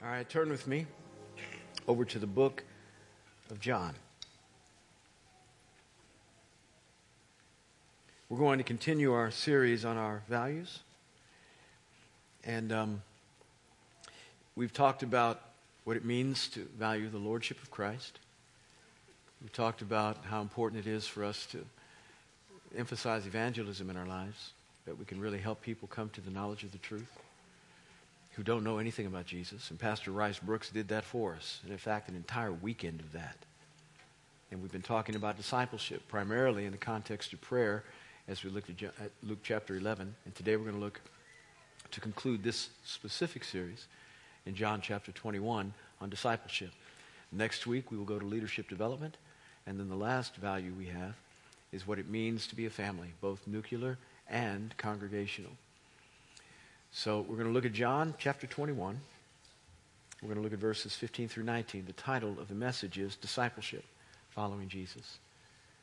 All right, turn with me over to the book of John. We're going to continue our series on our values. And um, we've talked about what it means to value the Lordship of Christ. We've talked about how important it is for us to emphasize evangelism in our lives, that we can really help people come to the knowledge of the truth who don't know anything about Jesus. And Pastor Rice Broocks did that for us. And in fact, an entire weekend of that. And we've been talking about discipleship primarily in the context of prayer as we looked at Luke chapter 11. And today we're going to look to conclude this specific series in John chapter 21 on discipleship. Next week we will go to leadership development. And then the last value we have is what it means to be a family, both nuclear and congregational. So we're going to look at John chapter 21. We're going to look at verses 15 through 19. The title of the message is Discipleship, Following Jesus.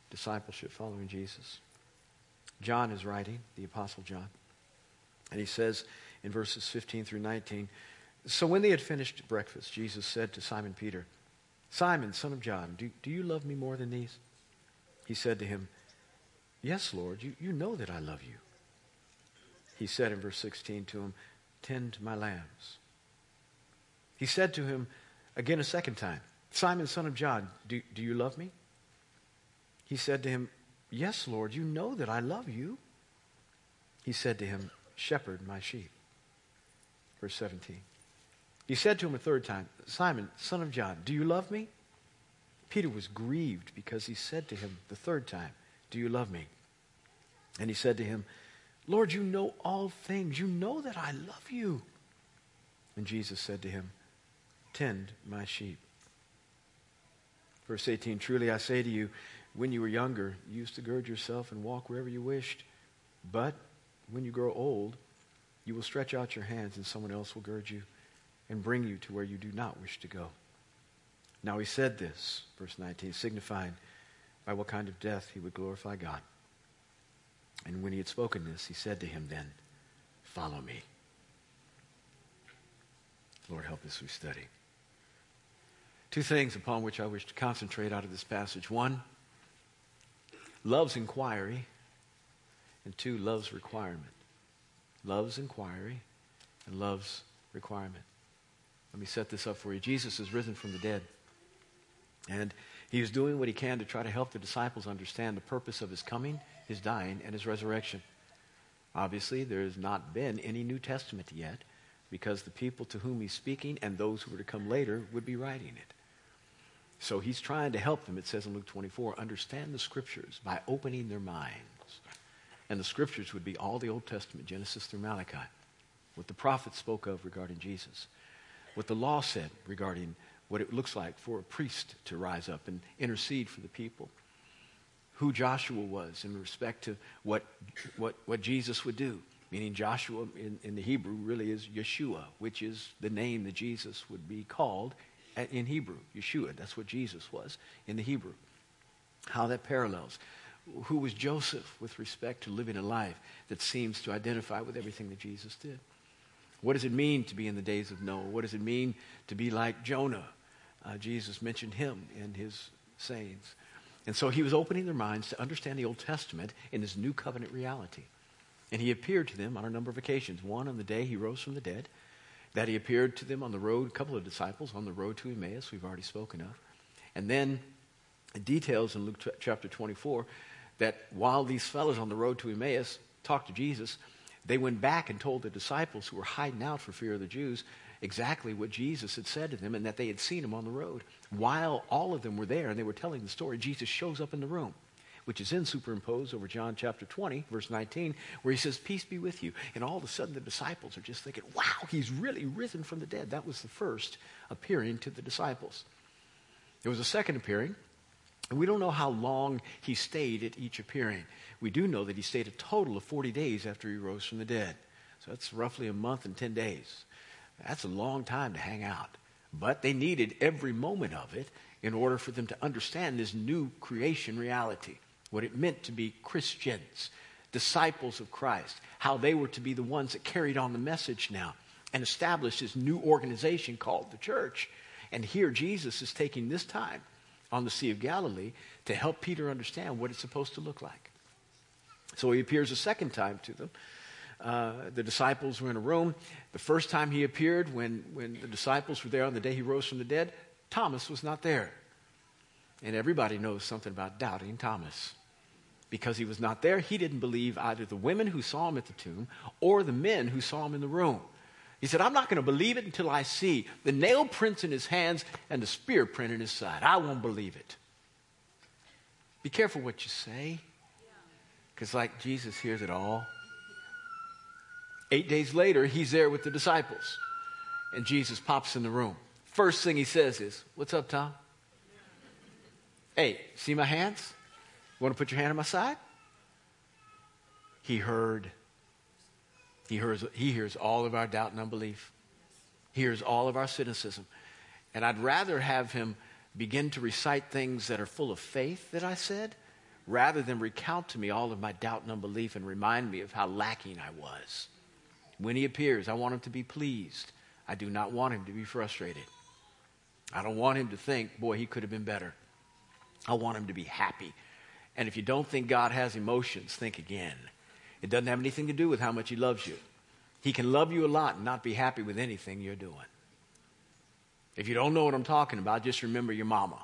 Discipleship, Following Jesus. John is writing, the Apostle John. And he says in verses 15 through 19 So when they had finished breakfast, Jesus said to Simon Peter, Simon, son of John, do, do you love me more than these? He said to him, Yes, Lord, you, you know that I love you. He said in verse 16 to him, Tend my lambs. He said to him again a second time, Simon, son of John, do, do you love me? He said to him, Yes, Lord, you know that I love you. He said to him, Shepherd my sheep. Verse 17. He said to him a third time, Simon, son of John, do you love me? Peter was grieved because he said to him the third time, Do you love me? And he said to him, Lord, you know all things. You know that I love you. And Jesus said to him, Tend my sheep. Verse 18 Truly I say to you, when you were younger, you used to gird yourself and walk wherever you wished. But when you grow old, you will stretch out your hands, and someone else will gird you and bring you to where you do not wish to go. Now he said this, verse 19, signifying by what kind of death he would glorify God. And when he had spoken this, he said to him then, Follow me. Lord, help us we study. Two things upon which I wish to concentrate out of this passage. One, love's inquiry, and two, love's requirement. Love's inquiry and love's requirement. Let me set this up for you. Jesus is risen from the dead. And he is doing what he can to try to help the disciples understand the purpose of his coming his dying, and his resurrection. Obviously, there has not been any New Testament yet because the people to whom he's speaking and those who were to come later would be writing it. So he's trying to help them, it says in Luke 24, understand the scriptures by opening their minds. And the scriptures would be all the Old Testament, Genesis through Malachi, what the prophets spoke of regarding Jesus, what the law said regarding what it looks like for a priest to rise up and intercede for the people who Joshua was in respect to what, what, what Jesus would do. Meaning, Joshua in, in the Hebrew really is Yeshua, which is the name that Jesus would be called in Hebrew. Yeshua, that's what Jesus was in the Hebrew. How that parallels. Who was Joseph with respect to living a life that seems to identify with everything that Jesus did? What does it mean to be in the days of Noah? What does it mean to be like Jonah? Uh, Jesus mentioned him in his sayings. And so he was opening their minds to understand the Old Testament in this new covenant reality. And he appeared to them on a number of occasions. One on the day he rose from the dead, that he appeared to them on the road, a couple of disciples on the road to Emmaus, we've already spoken of. And then details in Luke t- chapter 24 that while these fellows on the road to Emmaus talked to Jesus, they went back and told the disciples who were hiding out for fear of the Jews exactly what Jesus had said to them and that they had seen him on the road. While all of them were there and they were telling the story, Jesus shows up in the room, which is then superimposed over John chapter 20, verse 19, where he says, Peace be with you. And all of a sudden the disciples are just thinking, Wow, he's really risen from the dead. That was the first appearing to the disciples. There was a second appearing. And we don't know how long he stayed at each appearing. We do know that he stayed a total of 40 days after he rose from the dead. So that's roughly a month and 10 days. That's a long time to hang out. But they needed every moment of it in order for them to understand this new creation reality, what it meant to be Christians, disciples of Christ, how they were to be the ones that carried on the message now and established this new organization called the church. And here Jesus is taking this time on the Sea of Galilee to help Peter understand what it's supposed to look like. So he appears a second time to them. Uh, the disciples were in a room. The first time he appeared, when, when the disciples were there on the day he rose from the dead, Thomas was not there. And everybody knows something about doubting Thomas. Because he was not there, he didn't believe either the women who saw him at the tomb or the men who saw him in the room. He said, I'm not going to believe it until I see the nail prints in his hands and the spear print in his side. I won't believe it. Be careful what you say. Because, like, Jesus hears it all. Eight days later, he's there with the disciples. And Jesus pops in the room. First thing he says is, What's up, Tom? Hey, see my hands? You want to put your hand on my side? He heard. He hears, he hears all of our doubt and unbelief. He hears all of our cynicism. And I'd rather have him begin to recite things that are full of faith that I said, rather than recount to me all of my doubt and unbelief and remind me of how lacking I was. When he appears, I want him to be pleased. I do not want him to be frustrated. I don't want him to think, boy, he could have been better. I want him to be happy. And if you don't think God has emotions, think again. It doesn't have anything to do with how much he loves you. He can love you a lot and not be happy with anything you're doing. If you don't know what I'm talking about, just remember your mama.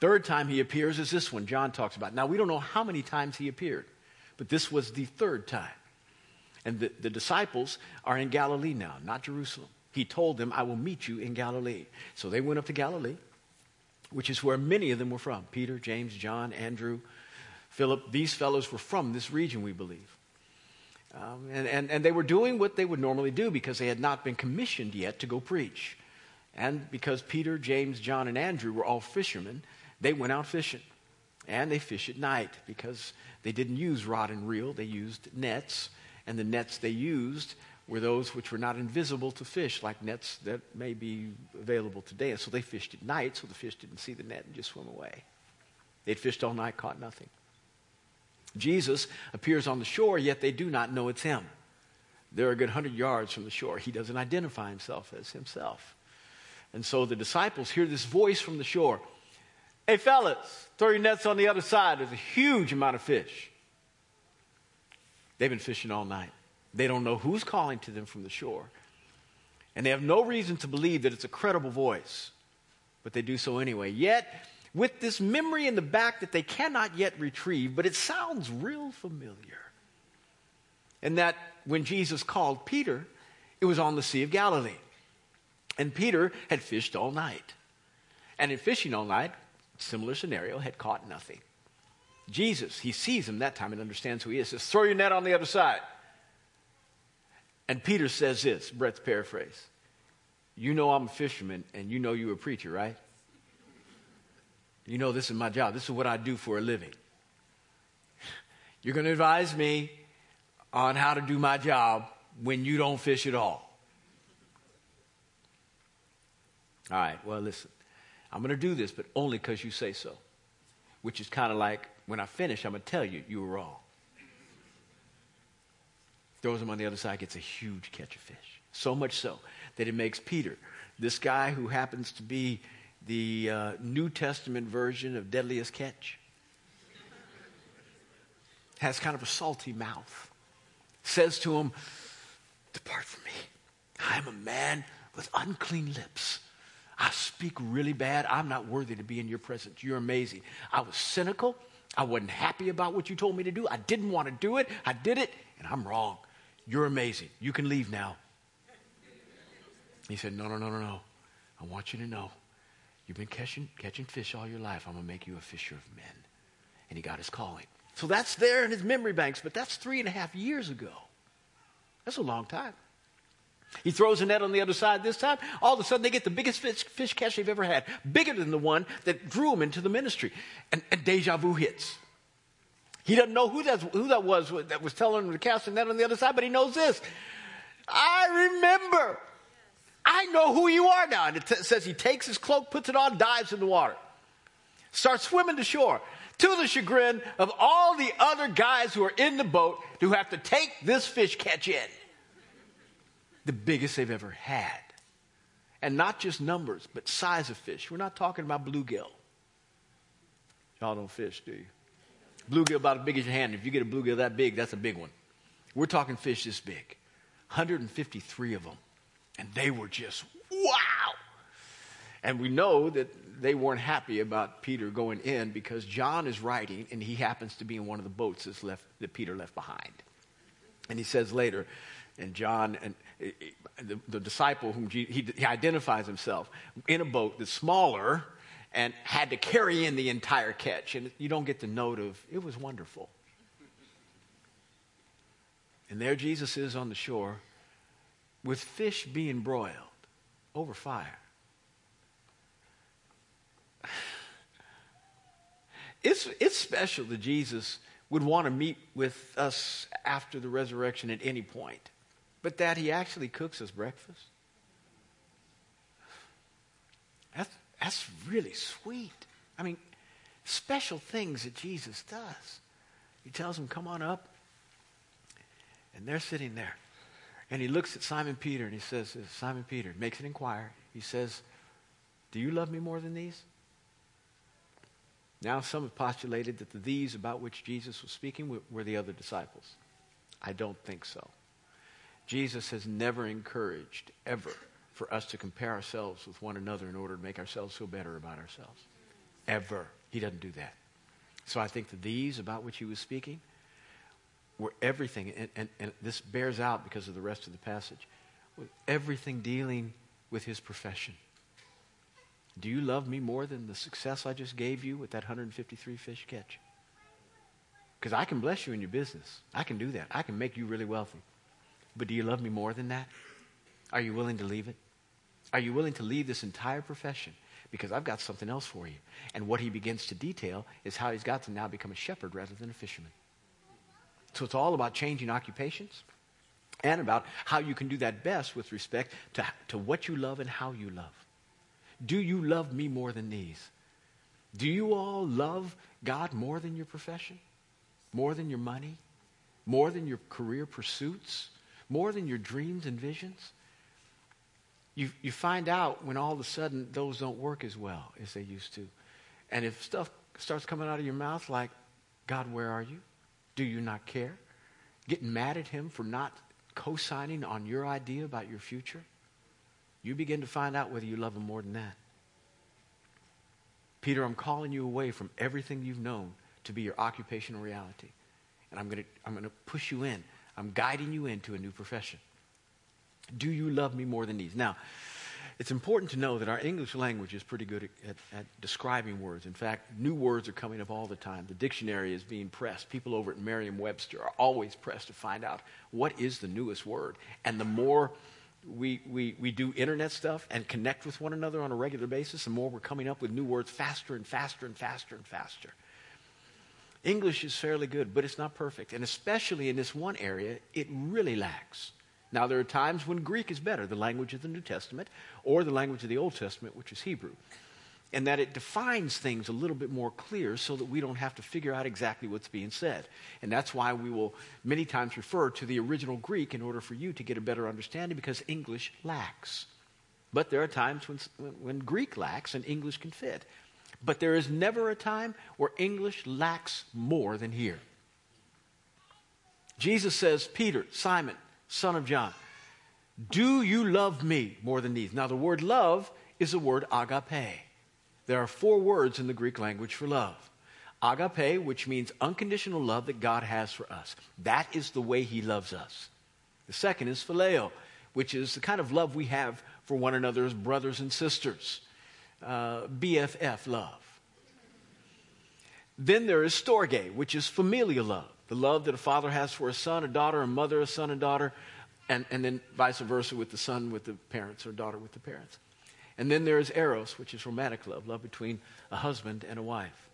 Third time he appears is this one John talks about. Now, we don't know how many times he appeared, but this was the third time. And the, the disciples are in Galilee now, not Jerusalem. He told them, I will meet you in Galilee. So they went up to Galilee, which is where many of them were from Peter, James, John, Andrew, Philip. These fellows were from this region, we believe. Um, and, and, and they were doing what they would normally do because they had not been commissioned yet to go preach. And because Peter, James, John, and Andrew were all fishermen, they went out fishing. And they fish at night because they didn't use rod and reel, they used nets. And the nets they used were those which were not invisible to fish, like nets that may be available today. And so they fished at night, so the fish didn't see the net and just swim away. They'd fished all night, caught nothing. Jesus appears on the shore, yet they do not know it's him. They're a good hundred yards from the shore. He doesn't identify himself as himself. And so the disciples hear this voice from the shore Hey, fellas, throw your nets on the other side. There's a huge amount of fish. They've been fishing all night. They don't know who's calling to them from the shore. And they have no reason to believe that it's a credible voice, but they do so anyway. Yet, with this memory in the back that they cannot yet retrieve, but it sounds real familiar. And that when Jesus called Peter, it was on the Sea of Galilee. And Peter had fished all night. And in fishing all night, similar scenario, had caught nothing. Jesus, he sees him that time and understands who he is, says, Throw your net on the other side. And Peter says this, Brett's paraphrase. You know I'm a fisherman and you know you're a preacher, right? You know, this is my job. This is what I do for a living. You're going to advise me on how to do my job when you don't fish at all. All right, well, listen. I'm going to do this, but only because you say so. Which is kind of like when I finish, I'm going to tell you you were wrong. Throws him on the other side, gets a huge catch of fish. So much so that it makes Peter, this guy who happens to be the uh, New Testament version of Deadliest Catch. Has kind of a salty mouth. Says to him, Depart from me. I am a man with unclean lips. I speak really bad. I'm not worthy to be in your presence. You're amazing. I was cynical. I wasn't happy about what you told me to do. I didn't want to do it. I did it, and I'm wrong. You're amazing. You can leave now. He said, No, no, no, no, no. I want you to know You've been catching, catching fish all your life. I'm going to make you a fisher of men. And he got his calling. So that's there in his memory banks, but that's three and a half years ago. That's a long time. He throws a net on the other side this time. All of a sudden, they get the biggest fish, fish catch they've ever had, bigger than the one that drew him into the ministry. And, and deja vu hits. He doesn't know who that, who that was that was telling him to cast a net on the other side, but he knows this. I remember I know who you are now. And it t- says he takes his cloak, puts it on, dives in the water, starts swimming to shore. to the chagrin of all the other guys who are in the boat who have to take this fish catch in. The biggest they've ever had. And not just numbers, but size of fish. We're not talking about bluegill. Y'all don't fish, do you? Bluegill about as big as your hand. If you get a bluegill that big, that's a big one. We're talking fish this big. 153 of them. And they were just, wow. And we know that they weren't happy about Peter going in because John is writing and he happens to be in one of the boats that's left, that Peter left behind. And he says later, and John and eh, eh, the, the disciple whom he, he identifies himself in a boat that's smaller and had to carry in the entire catch. And you don't get the note of, it was wonderful. And there Jesus is on the shore with fish being broiled over fire. It's, it's special that Jesus would want to meet with us after the resurrection at any point, but that he actually cooks us breakfast. That's, that's really sweet. I mean, special things that Jesus does. He tells them, Come on up. And they're sitting there. And he looks at Simon Peter and he says, Simon Peter, makes an inquiry. He says, Do you love me more than these? Now, some have postulated that the these about which Jesus was speaking were the other disciples. I don't think so. Jesus has never encouraged, ever, for us to compare ourselves with one another in order to make ourselves feel better about ourselves. Ever. He doesn't do that. So I think the these about which he was speaking were everything, and, and, and this bears out because of the rest of the passage, everything dealing with his profession. Do you love me more than the success I just gave you with that 153 fish catch? Because I can bless you in your business. I can do that. I can make you really wealthy. But do you love me more than that? Are you willing to leave it? Are you willing to leave this entire profession? Because I've got something else for you. And what he begins to detail is how he's got to now become a shepherd rather than a fisherman. So it's all about changing occupations and about how you can do that best with respect to, to what you love and how you love. Do you love me more than these? Do you all love God more than your profession? More than your money? More than your career pursuits? More than your dreams and visions? You, you find out when all of a sudden those don't work as well as they used to. And if stuff starts coming out of your mouth like, God, where are you? Do you not care? Getting mad at him for not co signing on your idea about your future? You begin to find out whether you love him more than that. Peter, I'm calling you away from everything you've known to be your occupational reality. And I'm going to I'm going to push you in. I'm guiding you into a new profession. Do you love me more than these? Now, it's important to know that our English language is pretty good at, at, describing words. In fact, new words are coming up all the time. The dictionary is being pressed. People over at Merriam Webster are always pressed to find out what is the newest word. And the more we, we, we do internet stuff and connect with one another on a regular basis, the more we're coming up with new words faster and faster and faster and faster. English is fairly good, but it's not perfect. And especially in this one area, it really lacks. Now, there are times when Greek is better, the language of the New Testament, or the language of the Old Testament, which is Hebrew. And that it defines things a little bit more clear so that we don't have to figure out exactly what's being said. And that's why we will many times refer to the original Greek in order for you to get a better understanding because English lacks. But there are times when, when Greek lacks and English can fit. But there is never a time where English lacks more than here. Jesus says, Peter, Simon, son of John, do you love me more than these? Now, the word love is the word agape. There are four words in the Greek language for love. Agape, which means unconditional love that God has for us. That is the way He loves us. The second is phileo, which is the kind of love we have for one another as brothers and sisters. Uh, BFF love. Then there is storge, which is familial love the love that a father has for a son, a daughter, a mother, a son, and daughter, and, and then vice versa with the son with the parents or daughter with the parents. And then there is eros, which is romantic love, love between a husband and a wife.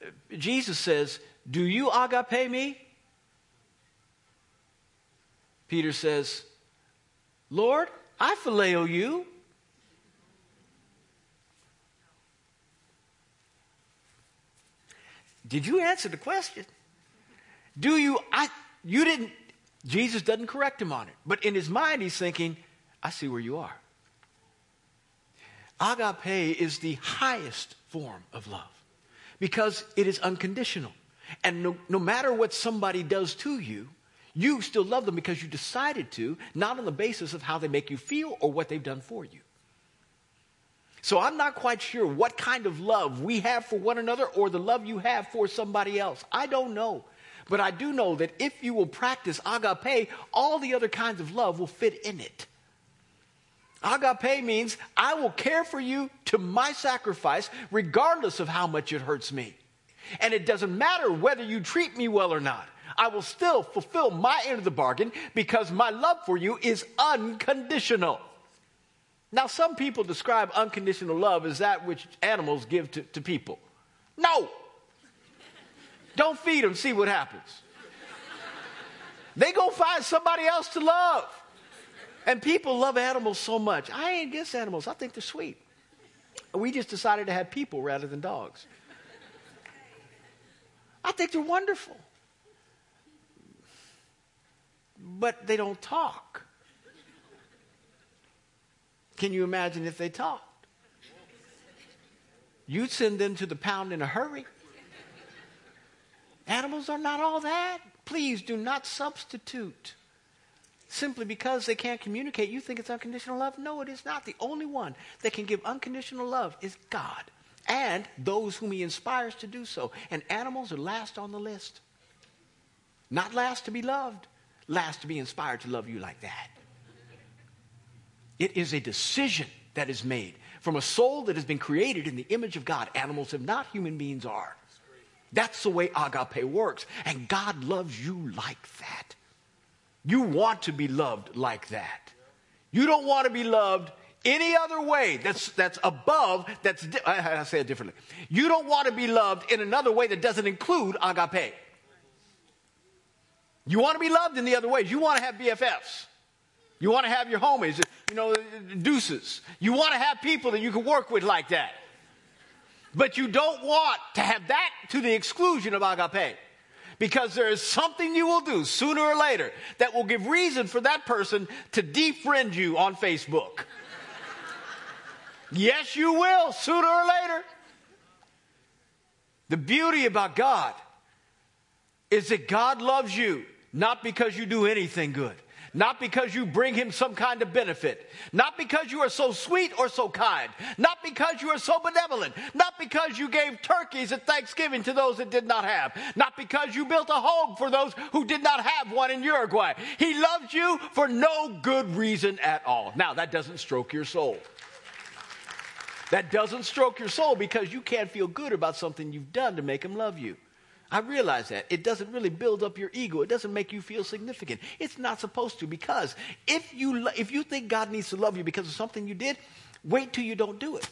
Uh, Jesus says, Do you agape me? Peter says, Lord, I phileo you. Did you answer the question? Do you, I, you didn't, Jesus doesn't correct him on it. But in his mind, he's thinking, I see where you are. Agape is the highest form of love because it is unconditional. And no, no matter what somebody does to you, you still love them because you decided to, not on the basis of how they make you feel or what they've done for you. So I'm not quite sure what kind of love we have for one another or the love you have for somebody else. I don't know. But I do know that if you will practice agape, all the other kinds of love will fit in it. Agape means I will care for you to my sacrifice, regardless of how much it hurts me. And it doesn't matter whether you treat me well or not. I will still fulfill my end of the bargain because my love for you is unconditional. Now, some people describe unconditional love as that which animals give to, to people. No! Don't feed them, see what happens. They go find somebody else to love. And people love animals so much. I ain't against animals, I think they're sweet. We just decided to have people rather than dogs. I think they're wonderful. But they don't talk. Can you imagine if they talked? You'd send them to the pound in a hurry. Animals are not all that. Please do not substitute. Simply because they can't communicate, you think it's unconditional love? No, it is not. The only one that can give unconditional love is God and those whom He inspires to do so. And animals are last on the list. Not last to be loved, last to be inspired to love you like that. It is a decision that is made from a soul that has been created in the image of God. Animals have not, human beings are. That's the way agape works. And God loves you like that. You want to be loved like that. You don't want to be loved any other way that's, that's above, that's, di- I, I say it differently. You don't want to be loved in another way that doesn't include agape. You want to be loved in the other ways. You want to have BFFs. You want to have your homies, you know, deuces. You want to have people that you can work with like that. But you don't want to have that to the exclusion of agape. Because there is something you will do sooner or later that will give reason for that person to defriend you on Facebook. yes, you will, sooner or later. The beauty about God is that God loves you not because you do anything good. Not because you bring him some kind of benefit. Not because you are so sweet or so kind. Not because you are so benevolent. Not because you gave turkeys at Thanksgiving to those that did not have. Not because you built a home for those who did not have one in Uruguay. He loves you for no good reason at all. Now, that doesn't stroke your soul. That doesn't stroke your soul because you can't feel good about something you've done to make him love you. I realize that. It doesn't really build up your ego. It doesn't make you feel significant. It's not supposed to because if you, if you think God needs to love you because of something you did, wait till you don't do it.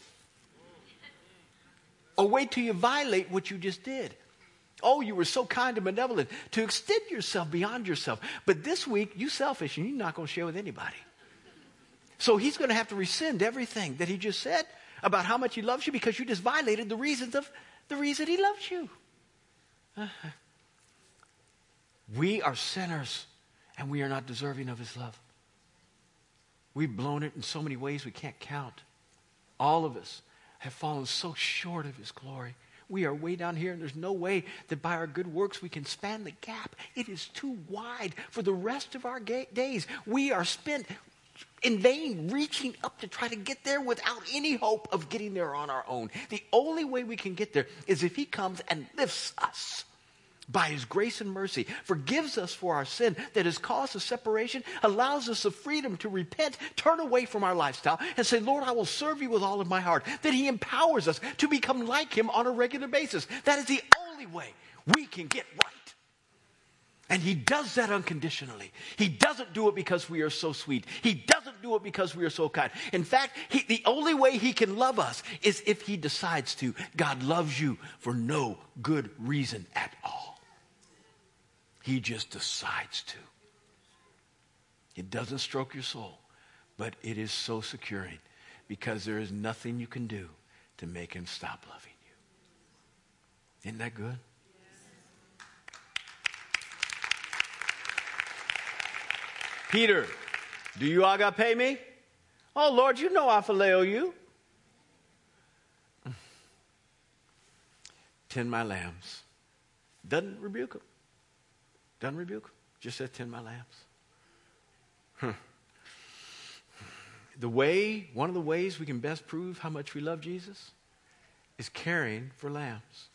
Or wait till you violate what you just did. Oh, you were so kind and benevolent to extend yourself beyond yourself. But this week, you selfish and you're not going to share with anybody. So he's going to have to rescind everything that he just said about how much he loves you because you just violated the reasons of the reason he loves you. We are sinners and we are not deserving of his love. We've blown it in so many ways we can't count. All of us have fallen so short of his glory. We are way down here, and there's no way that by our good works we can span the gap. It is too wide for the rest of our ga- days. We are spent in vain reaching up to try to get there without any hope of getting there on our own. The only way we can get there is if He comes and lifts us by his grace and mercy, forgives us for our sin that has caused a separation, allows us the freedom to repent, turn away from our lifestyle, and say, Lord, I will serve you with all of my heart. That he empowers us to become like him on a regular basis. That is the only way we can get right. And he does that unconditionally. He doesn't do it because we are so sweet. He doesn't do it because we are so kind. In fact, he, the only way he can love us is if he decides to. God loves you for no good reason at all. He just decides to. It doesn't stroke your soul, but it is so securing because there is nothing you can do to make him stop loving you. Isn't that good? Peter, do you agape me? Oh, Lord, you know I phileo you. Tend my lambs. Doesn't rebuke him. Doesn't rebuke him. Just says, tend my lambs. Huh. The way, one of the ways we can best prove how much we love Jesus is caring for lambs.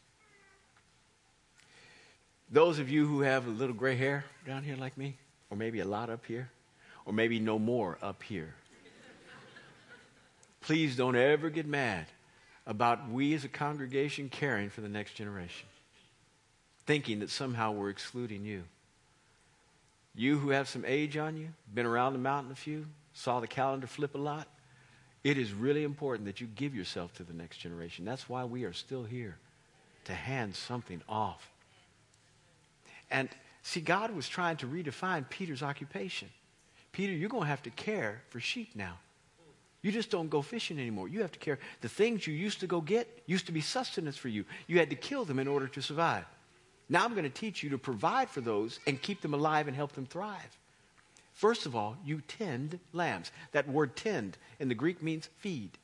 Those of you who have a little gray hair down here like me, or maybe a lot up here, or maybe no more up here, please don't ever get mad about we as a congregation caring for the next generation, thinking that somehow we're excluding you. You who have some age on you, been around the mountain a few, saw the calendar flip a lot, it is really important that you give yourself to the next generation. That's why we are still here, to hand something off. And see, God was trying to redefine Peter's occupation. Peter, you're going to have to care for sheep now. You just don't go fishing anymore. You have to care. The things you used to go get used to be sustenance for you. You had to kill them in order to survive. Now I'm going to teach you to provide for those and keep them alive and help them thrive. First of all, you tend lambs. That word tend in the Greek means feed.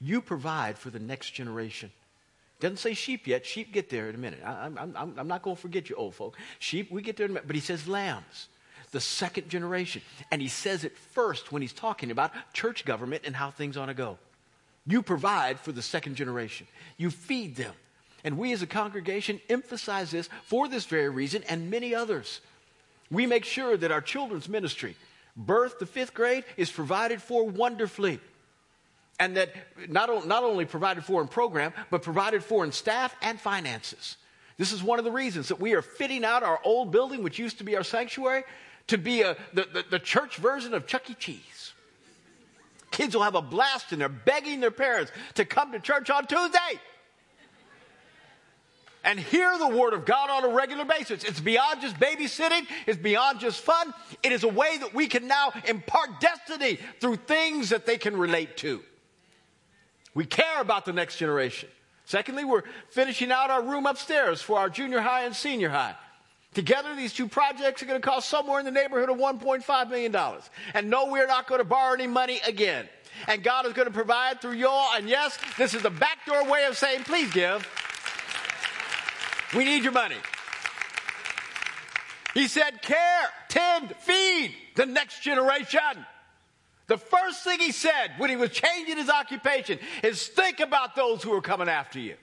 You provide for the next generation. Doesn't say sheep yet. Sheep get there in a minute. I, am I'm, I'm not going to forget you, old folk. Sheep, we get there in a minute. But he says lambs, the second generation. And he says it first when he's talking about church government and how things ought to go. You provide for the second generation, you feed them. And we as a congregation emphasize this for this very reason and many others. We make sure that our children's ministry, birth to fifth grade, is provided for wonderfully. And that not, not only provided for in program, but provided for in staff and finances. This is one of the reasons that we are fitting out our old building, which used to be our sanctuary, to be a, the, the, the church version of Chuck E. Cheese. Kids will have a blast and they're begging their parents to come to church on Tuesday and hear the Word of God on a regular basis. It's beyond just babysitting, it's beyond just fun. It is a way that we can now impart destiny through things that they can relate to. We care about the next generation. Secondly, we're finishing out our room upstairs for our junior high and senior high. Together, these two projects are going to cost somewhere in the neighborhood of $1.5 million. And no, we're not going to borrow any money again. And God is going to provide through y'all. And yes, this is a backdoor way of saying, please give. We need your money. He said, care, tend, feed the next generation. The first thing he said when he was changing his occupation is think about those who are coming after you.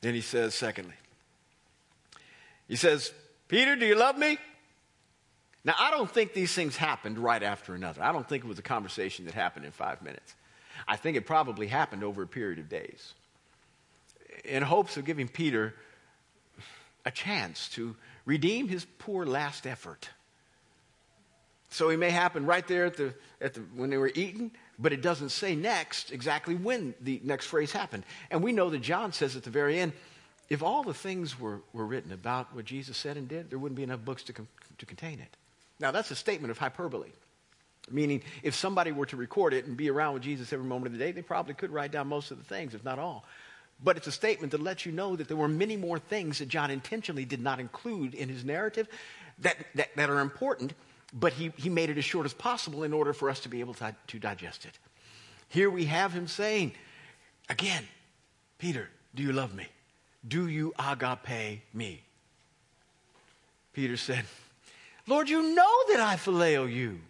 Then he says, secondly, he says, Peter, do you love me? Now, I don't think these things happened right after another. I don't think it was a conversation that happened in five minutes. I think it probably happened over a period of days in hopes of giving Peter a chance to redeem his poor last effort. So it may happen right there at the, at the, when they were eating, but it doesn't say next exactly when the next phrase happened. And we know that John says at the very end, if all the things were, were written about what Jesus said and did, there wouldn't be enough books to, com- to contain it. Now, that's a statement of hyperbole. Meaning, if somebody were to record it and be around with Jesus every moment of the day, they probably could write down most of the things, if not all. But it's a statement that lets you know that there were many more things that John intentionally did not include in his narrative that, that, that are important, but he, he made it as short as possible in order for us to be able to, to digest it. Here we have him saying, again, Peter, do you love me? Do you agape me? Peter said, Lord, you know that I phileo you.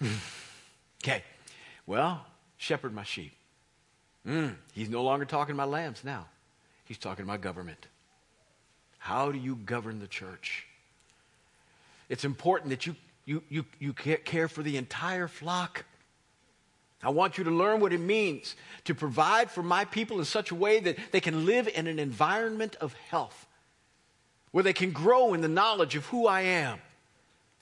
okay, well, shepherd my sheep. Mm, he's no longer talking about lambs now. He's talking about government. How do you govern the church? It's important that you, you, you, you care for the entire flock. I want you to learn what it means to provide for my people in such a way that they can live in an environment of health, where they can grow in the knowledge of who I am,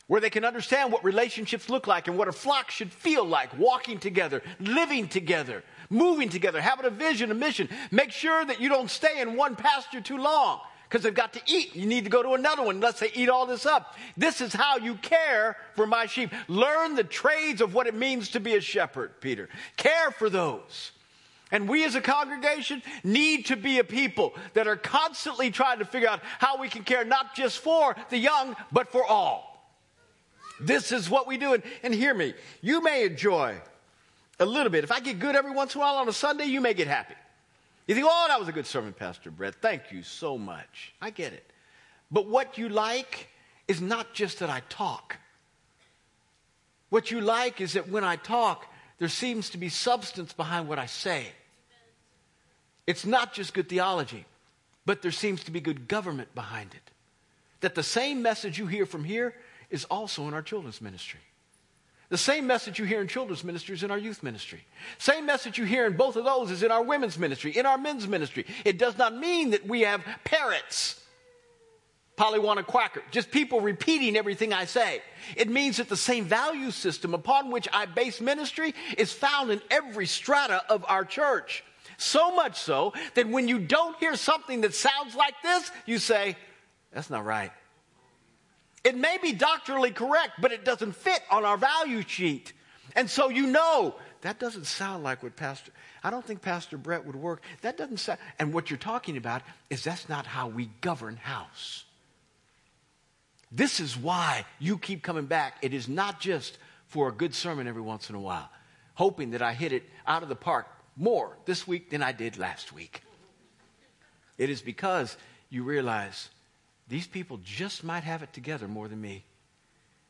where they can understand what relationships look like and what a flock should feel like walking together, living together, moving together, having a vision, a mission. Make sure that you don't stay in one pasture too long because they've got to eat. You need to go to another one unless they eat all this up. This is how you care for my sheep. Learn the trades of what it means to be a shepherd, Peter. Care for those. And we as a congregation need to be a people that are constantly trying to figure out how we can care not just for the young, but for all. This is what we do. And, and hear me, you may enjoy a little bit. If I get good every once in a while on a Sunday, you may get happy. You think, oh, that was a good sermon, Pastor Brett. Thank you so much. I get it. But what you like is not just that I talk. What you like is that when I talk, there seems to be substance behind what I say. It's not just good theology, but there seems to be good government behind it. That the same message you hear from here is also in our children's ministry. The same message you hear in children's ministry is in our youth ministry. Same message you hear in both of those is in our women's ministry, in our men's ministry. It does not mean that we have parrots, Pollyanna quacker, just people repeating everything I say. It means that the same value system upon which I base ministry is found in every strata of our church. So much so that when you don't hear something that sounds like this, you say, that's not right. It may be doctrinally correct, but it doesn't fit on our value sheet. And so you know, that doesn't sound like what Pastor, I don't think Pastor Brett would work. That doesn't sound, and what you're talking about is that's not how we govern house. This is why you keep coming back. It is not just for a good sermon every once in a while, hoping that I hit it out of the park more this week than I did last week. It is because you realize these people just might have it together more than me.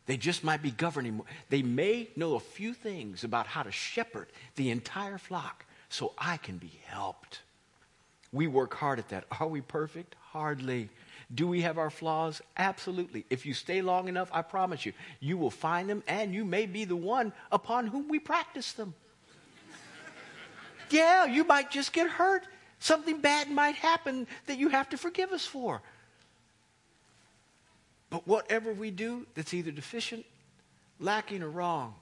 They just might be governing. They may know a few things about how to shepherd the entire flock so I can be helped. We work hard at that. Are we perfect? Hardly. Do we have our flaws? Absolutely. If you stay long enough, I promise you, you will find them and you may be the one upon whom we practice them. yeah, you might just get hurt. Something bad might happen that you have to forgive us for. But whatever we do that's either deficient, lacking, or wrong,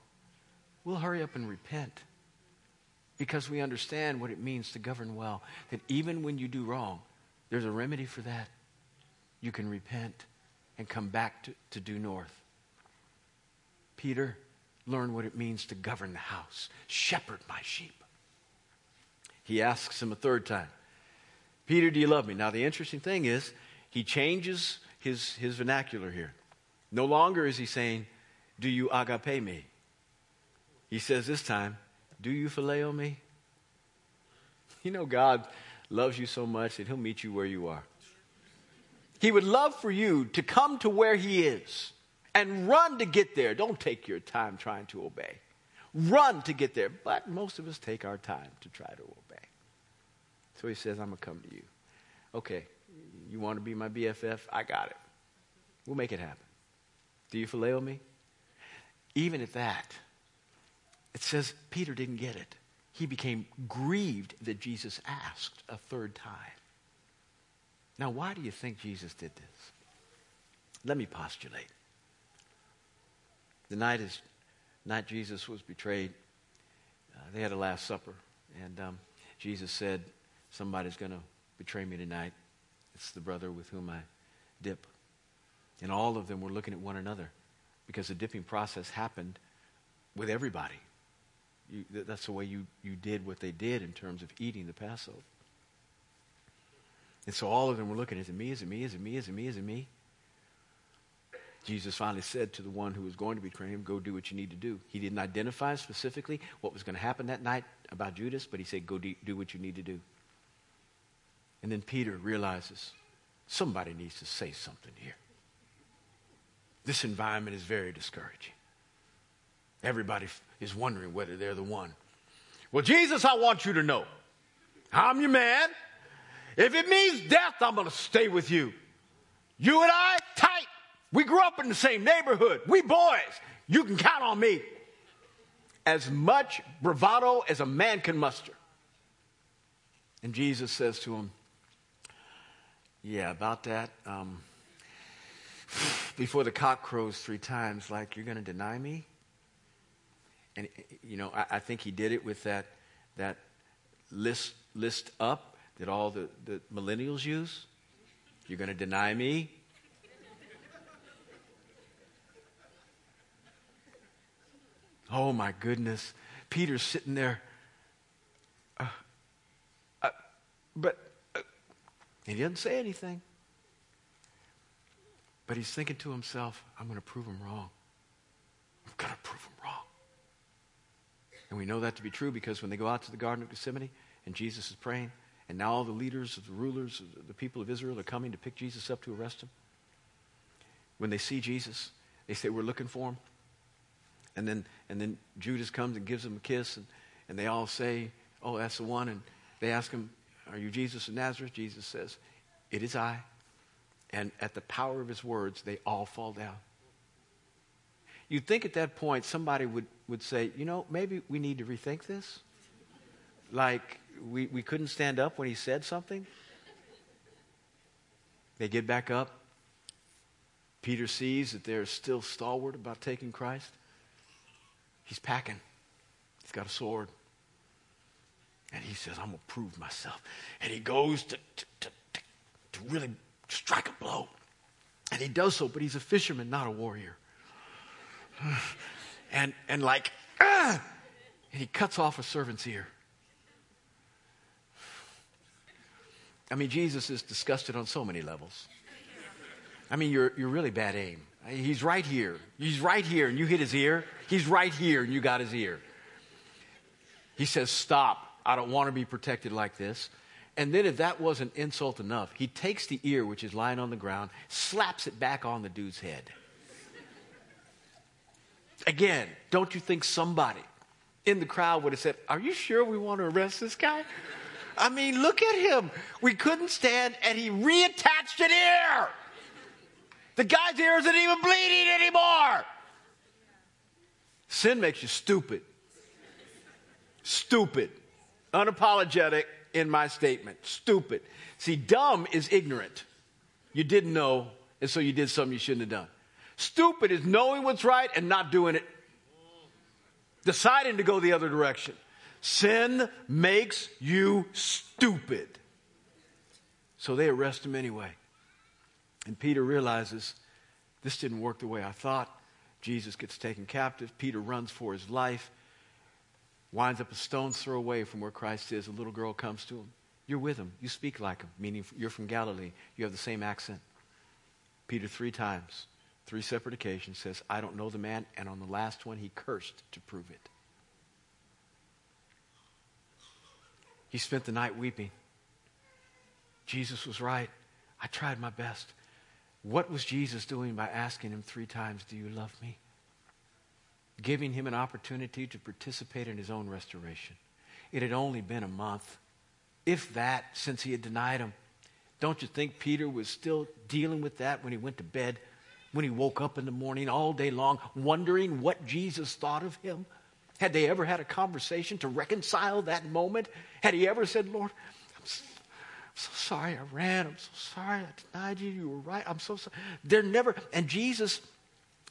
we'll hurry up and repent because we understand what it means to govern well. That even when you do wrong, there's a remedy for that. You can repent and come back to, to due north. Peter learned what it means to govern the house, shepherd my sheep. He asks him a third time, Peter, do you love me? Now, the interesting thing is, he changes his, his vernacular here. No longer is he saying, Do you agape me? He says this time, Do you phileo me? You know, God loves you so much that he'll meet you where you are. He would love for you to come to where he is and run to get there. Don't take your time trying to obey. Run to get there. But most of us take our time to try to obey. So he says, I'm going to come to you. Okay, you want to be my BFF? I got it. We'll make it happen. Do you phileo me? Even at that, it says Peter didn't get it. He became grieved that Jesus asked a third time. Now, why do you think Jesus did this? Let me postulate. The night is night Jesus was betrayed. Uh, they had a Last Supper, and um, Jesus said, "Somebody's going to betray me tonight." It's the brother with whom I dip. And all of them were looking at one another because the dipping process happened with everybody. You, that's the way you, you did what they did in terms of eating the Passover. And so all of them were looking, is it me? Is it me? Is it me? Is it me? Is it me? Jesus finally said to the one who was going to betray him, Go do what you need to do. He didn't identify specifically what was going to happen that night about Judas, but he said, Go do what you need to do. And then Peter realizes somebody needs to say something here. This environment is very discouraging. Everybody is wondering whether they're the one. Well, Jesus, I want you to know I'm your man. If it means death, I'm going to stay with you. You and I, tight. We grew up in the same neighborhood. We boys. You can count on me. As much bravado as a man can muster. And Jesus says to him, yeah, about that. Um, before the cock crows three times, like, you're going to deny me? And, you know, I, I, think he did it with that, that list, list up that all the, the millennials use. You're going to deny me? Oh, my goodness. Peter's sitting there. Uh, but uh, he doesn't say anything. But he's thinking to himself, I'm going to prove him wrong. I'm going to prove him wrong. And we know that to be true because when they go out to the Garden of Gethsemane and Jesus is praying, and now all the leaders, the rulers, the people of Israel are coming to pick Jesus up to arrest him. When they see Jesus, they say, We're looking for him. And then, and then Judas comes and gives him a kiss, and, and they all say, Oh, that's the one. And they ask him, Are you Jesus of Nazareth? Jesus says, It is I. And at the power of his words, they all fall down. You'd think at that point somebody would, would say, You know, maybe we need to rethink this. Like, we, we couldn't stand up when he said something. They get back up. Peter sees that they're still stalwart about taking Christ. He's packing, he's got a sword. And he says, I'm going to prove myself. And he goes to, to, to, to really strike a blow. And he does so, but he's a fisherman, not a warrior. And, and like, ah! and he cuts off a servant's ear. I mean, Jesus is disgusted on so many levels. I mean, you're, you're really bad aim. He's right here. He's right here, and you hit his ear. He's right here, and you got his ear. He says, Stop. I don't want to be protected like this. And then, if that wasn't insult enough, he takes the ear, which is lying on the ground, slaps it back on the dude's head. Again, don't you think somebody in the crowd would have said, Are you sure we want to arrest this guy? I mean, look at him. We couldn't stand, and he reattached an ear. The guy's ear isn't even bleeding anymore. Sin makes you stupid. Stupid. Unapologetic in my statement. Stupid. See, dumb is ignorant. You didn't know, and so you did something you shouldn't have done. Stupid is knowing what's right and not doing it. Deciding to go the other direction. Sin makes you stupid. So they arrest him anyway. And Peter realizes this didn't work the way I thought. Jesus gets taken captive. Peter runs for his life, winds up a stone's throw away from where Christ is. A little girl comes to him. You're with him. You speak like him, meaning you're from Galilee. You have the same accent. Peter, three times, three separate occasions, says, I don't know the man. And on the last one, he cursed to prove it. He spent the night weeping. Jesus was right. I tried my best. What was Jesus doing by asking him three times, Do you love me? Giving him an opportunity to participate in his own restoration. It had only been a month, if that, since he had denied him. Don't you think Peter was still dealing with that when he went to bed, when he woke up in the morning all day long, wondering what Jesus thought of him? Had they ever had a conversation to reconcile that moment? Had he ever said, Lord, I'm so, sorry I ran. I'm so sorry I denied you. You were right. I'm so sorry. They're never, and Jesus,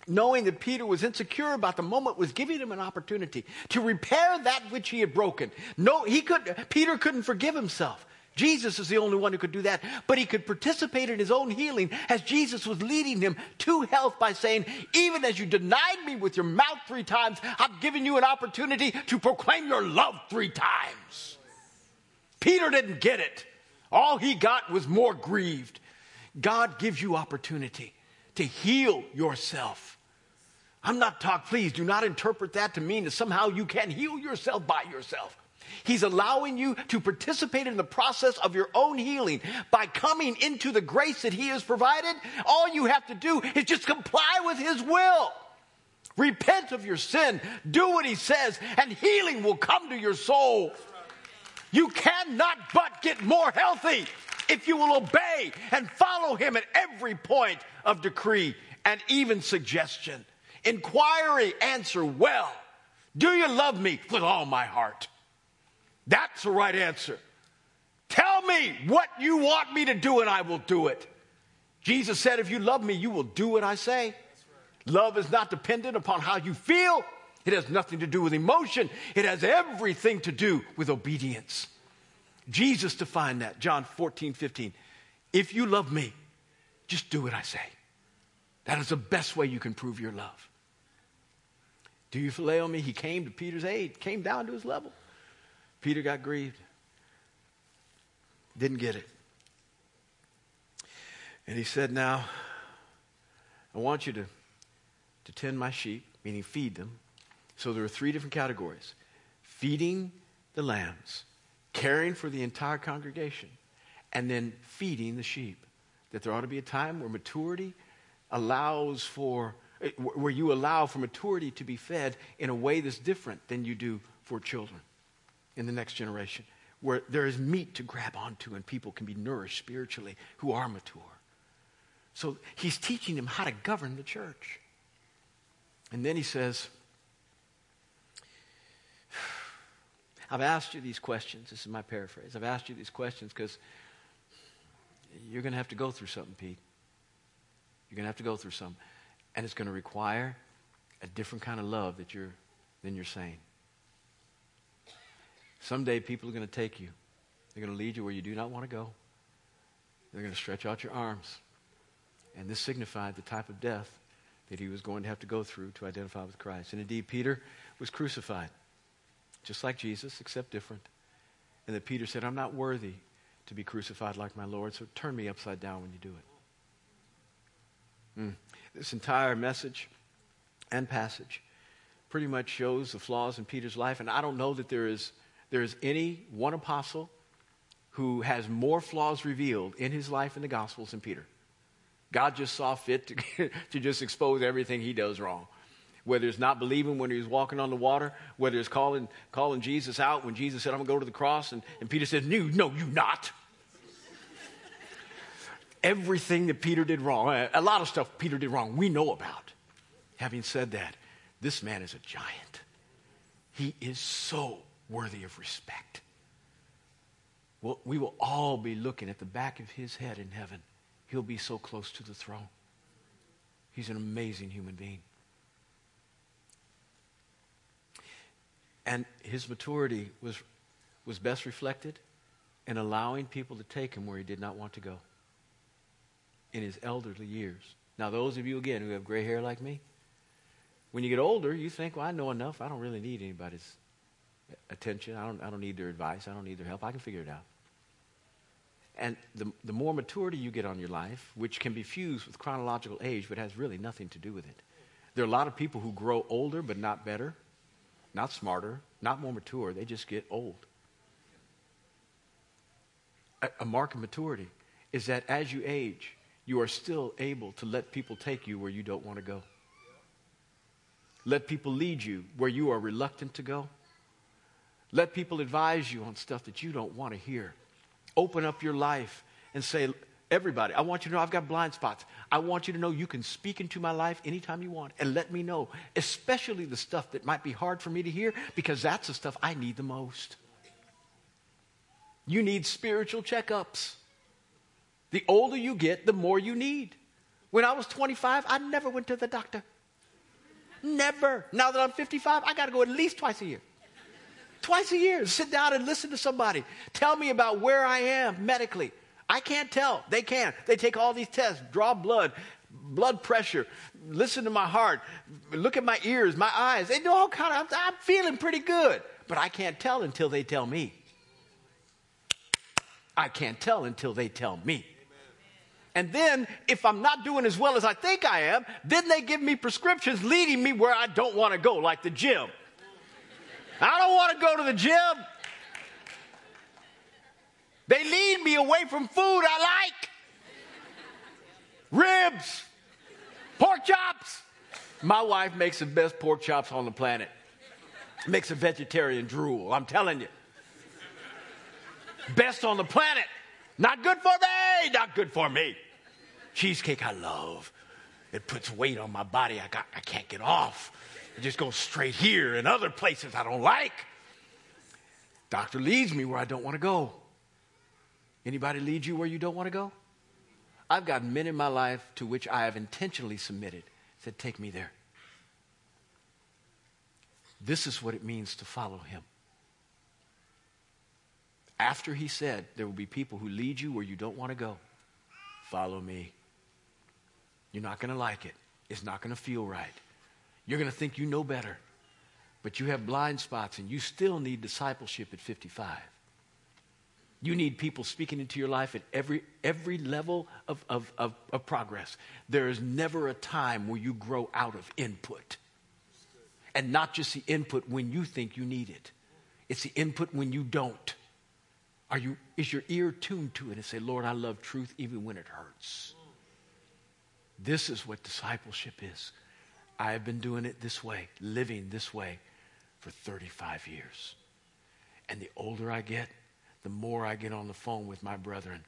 knowing that Peter was insecure about the moment, was giving him an opportunity to repair that which he had broken. No, he could, Peter couldn't forgive himself. Jesus is the only one who could do that. But he could participate in his own healing as Jesus was leading him to health by saying, Even as you denied me with your mouth three times, I've given you an opportunity to proclaim your love three times. Peter didn't get it. All he got was more grieved. God gives you opportunity to heal yourself. I'm not talking, please do not interpret that to mean that somehow you can heal yourself by yourself. He's allowing you to participate in the process of your own healing by coming into the grace that He has provided. All you have to do is just comply with His will. Repent of your sin, do what He says, and healing will come to your soul. You cannot but get more healthy if you will obey and follow Him at every point of decree and even suggestion. Inquiry, answer well. Do you love me with all my heart? That's the right answer. Tell me what you want me to do and I will do it. Jesus said, If you love me, you will do what I say. Love is not dependent upon how you feel, it has nothing to do with emotion, it has everything to do with obedience. Jesus defined that, John 14, 15. If you love me, just do what I say. That is the best way you can prove your love. Do you phileo me? He came to Peter's aid, came down to his level. Peter got grieved. Didn't get it. And he said, Now, I want you to, to tend my sheep, meaning feed them. So there are three different categories feeding the lambs, caring for the entire congregation, and then feeding the sheep. That there ought to be a time where maturity allows for, where you allow for maturity to be fed in a way that's different than you do for children in the next generation, where there is meat to grab onto and people can be nourished spiritually who are mature. So he's teaching them how to govern the church. And then he says, I've asked you these questions. This is my paraphrase. I've asked you these questions because you're going to have to go through something, Pete. You're going to have to go through something. And it's going to require a different kind of love that you're, than you're saying. Someday people are going to take you. They're going to lead you where you do not want to go. They're going to stretch out your arms. And this signified the type of death that he was going to have to go through to identify with Christ. And indeed, Peter was crucified, just like Jesus, except different. And that Peter said, I'm not worthy to be crucified like my Lord, so turn me upside down when you do it. Mm. This entire message and passage pretty much shows the flaws in Peter's life. And I don't know that there is, there is any one apostle who has more flaws revealed in his life in the Gospels than Peter. God just saw fit to, to just expose everything he does wrong. Whether it's not believing when he was walking on the water, whether it's calling, calling Jesus out when Jesus said, I'm going to go to the cross, and, and Peter said, No, no, you not. Everything that Peter did wrong, a lot of stuff Peter did wrong, we know about. Having said that, this man is a giant. He is so worthy of respect. We will all be looking at the back of his head in heaven he'll be so close to the throne. He's an amazing human being. And his maturity was, was best reflected in allowing people to take him where he did not want to go in his elderly years. Now, those of you, again, who have gray hair like me, when you get older, you think, well, I know enough. I don't really need anybody's attention. I don't, I don't need their advice. I don't need their help. I can figure it out. And the, the more maturity you get on your life, which can be fused with chronological age, but has really nothing to do with it. There are a lot of people who grow older but not better, not smarter, not more mature. They just get old. A, a mark of maturity is that as you age, you are still able to let people take you where you don't want to go. Let people lead you where you are reluctant to go. Let people advise you on stuff that you don't want to hear open up your life and say, Everybody, I want you to know I've got blind spots. I want you to know you can speak into my life anytime you want and let me know, especially the stuff that might be hard for me to hear because that's the stuff I need the most. You need spiritual checkups. The older you get, the more you need. When I was 25, I never went to the doctor. Never. Now that I'm 55, I got to go at least twice a year. Twice a year, sit down and listen to somebody. Tell me about where I am medically. I can't tell. They can. They take all these tests, draw blood, blood pressure, listen to my heart, look at my ears, my eyes. They do all kind of, I'm, I'm feeling pretty good. But I can't tell until they tell me. I can't tell until they tell me. And then, if I'm not doing as well as I think I am, then they give me prescriptions leading me where I don't want to go, like the gym. I don't want to go to the gym. They lead me away from food I like ribs, pork chops. My wife makes the best pork chops on the planet. Makes a vegetarian drool, I'm telling you. Best on the planet. Not good for me, not good for me. Cheesecake I love. It puts weight on my body I, got, I can't get off. It just goes straight here and other places I don't like. Doctor leads me where I don't want to go. Anybody lead you where you don't want to go? I've got men in my life to which I have intentionally submitted, said, Take me there. This is what it means to follow him. After he said, There will be people who lead you where you don't want to go, follow me. You're not going to like it, it's not going to feel right. You're going to think you know better. But you have blind spots and you still need discipleship at 55. You need people speaking into your life at every, every level of, of, of, of progress. There is never a time where you grow out of input. And not just the input when you think you need it, it's the input when you don't. Are you, is your ear tuned to it and say, Lord, I love truth even when it hurts? This is what discipleship is. I have been doing it this way, living this way for 35 years. And the older I get, the more I get on the phone with my brethren,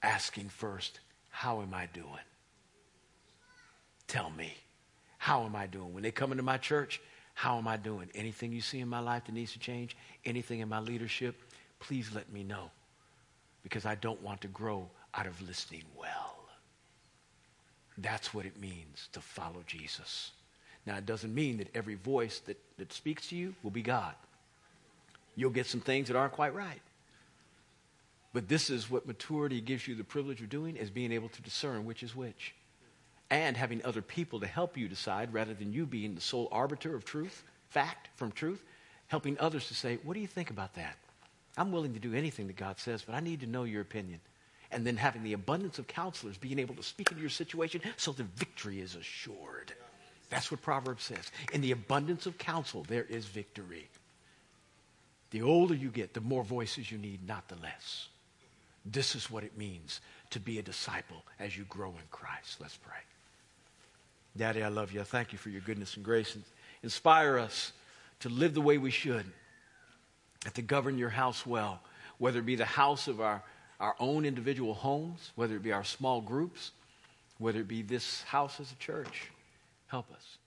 asking first, How am I doing? Tell me, how am I doing? When they come into my church, how am I doing? Anything you see in my life that needs to change? Anything in my leadership? Please let me know because I don't want to grow out of listening well. That's what it means to follow Jesus. Now, it doesn't mean that every voice that, that speaks to you will be God. You'll get some things that aren't quite right. But this is what maturity gives you the privilege of doing is being able to discern which is which. And having other people to help you decide rather than you being the sole arbiter of truth, fact from truth, helping others to say, What do you think about that? I'm willing to do anything that God says, but I need to know your opinion and then having the abundance of counselors being able to speak into your situation so the victory is assured. That's what Proverbs says. In the abundance of counsel, there is victory. The older you get, the more voices you need, not the less. This is what it means to be a disciple as you grow in Christ. Let's pray. Daddy, I love you. I thank you for your goodness and grace. And inspire us to live the way we should to govern your house well, whether it be the house of our our own individual homes, whether it be our small groups, whether it be this house as a church. Help us.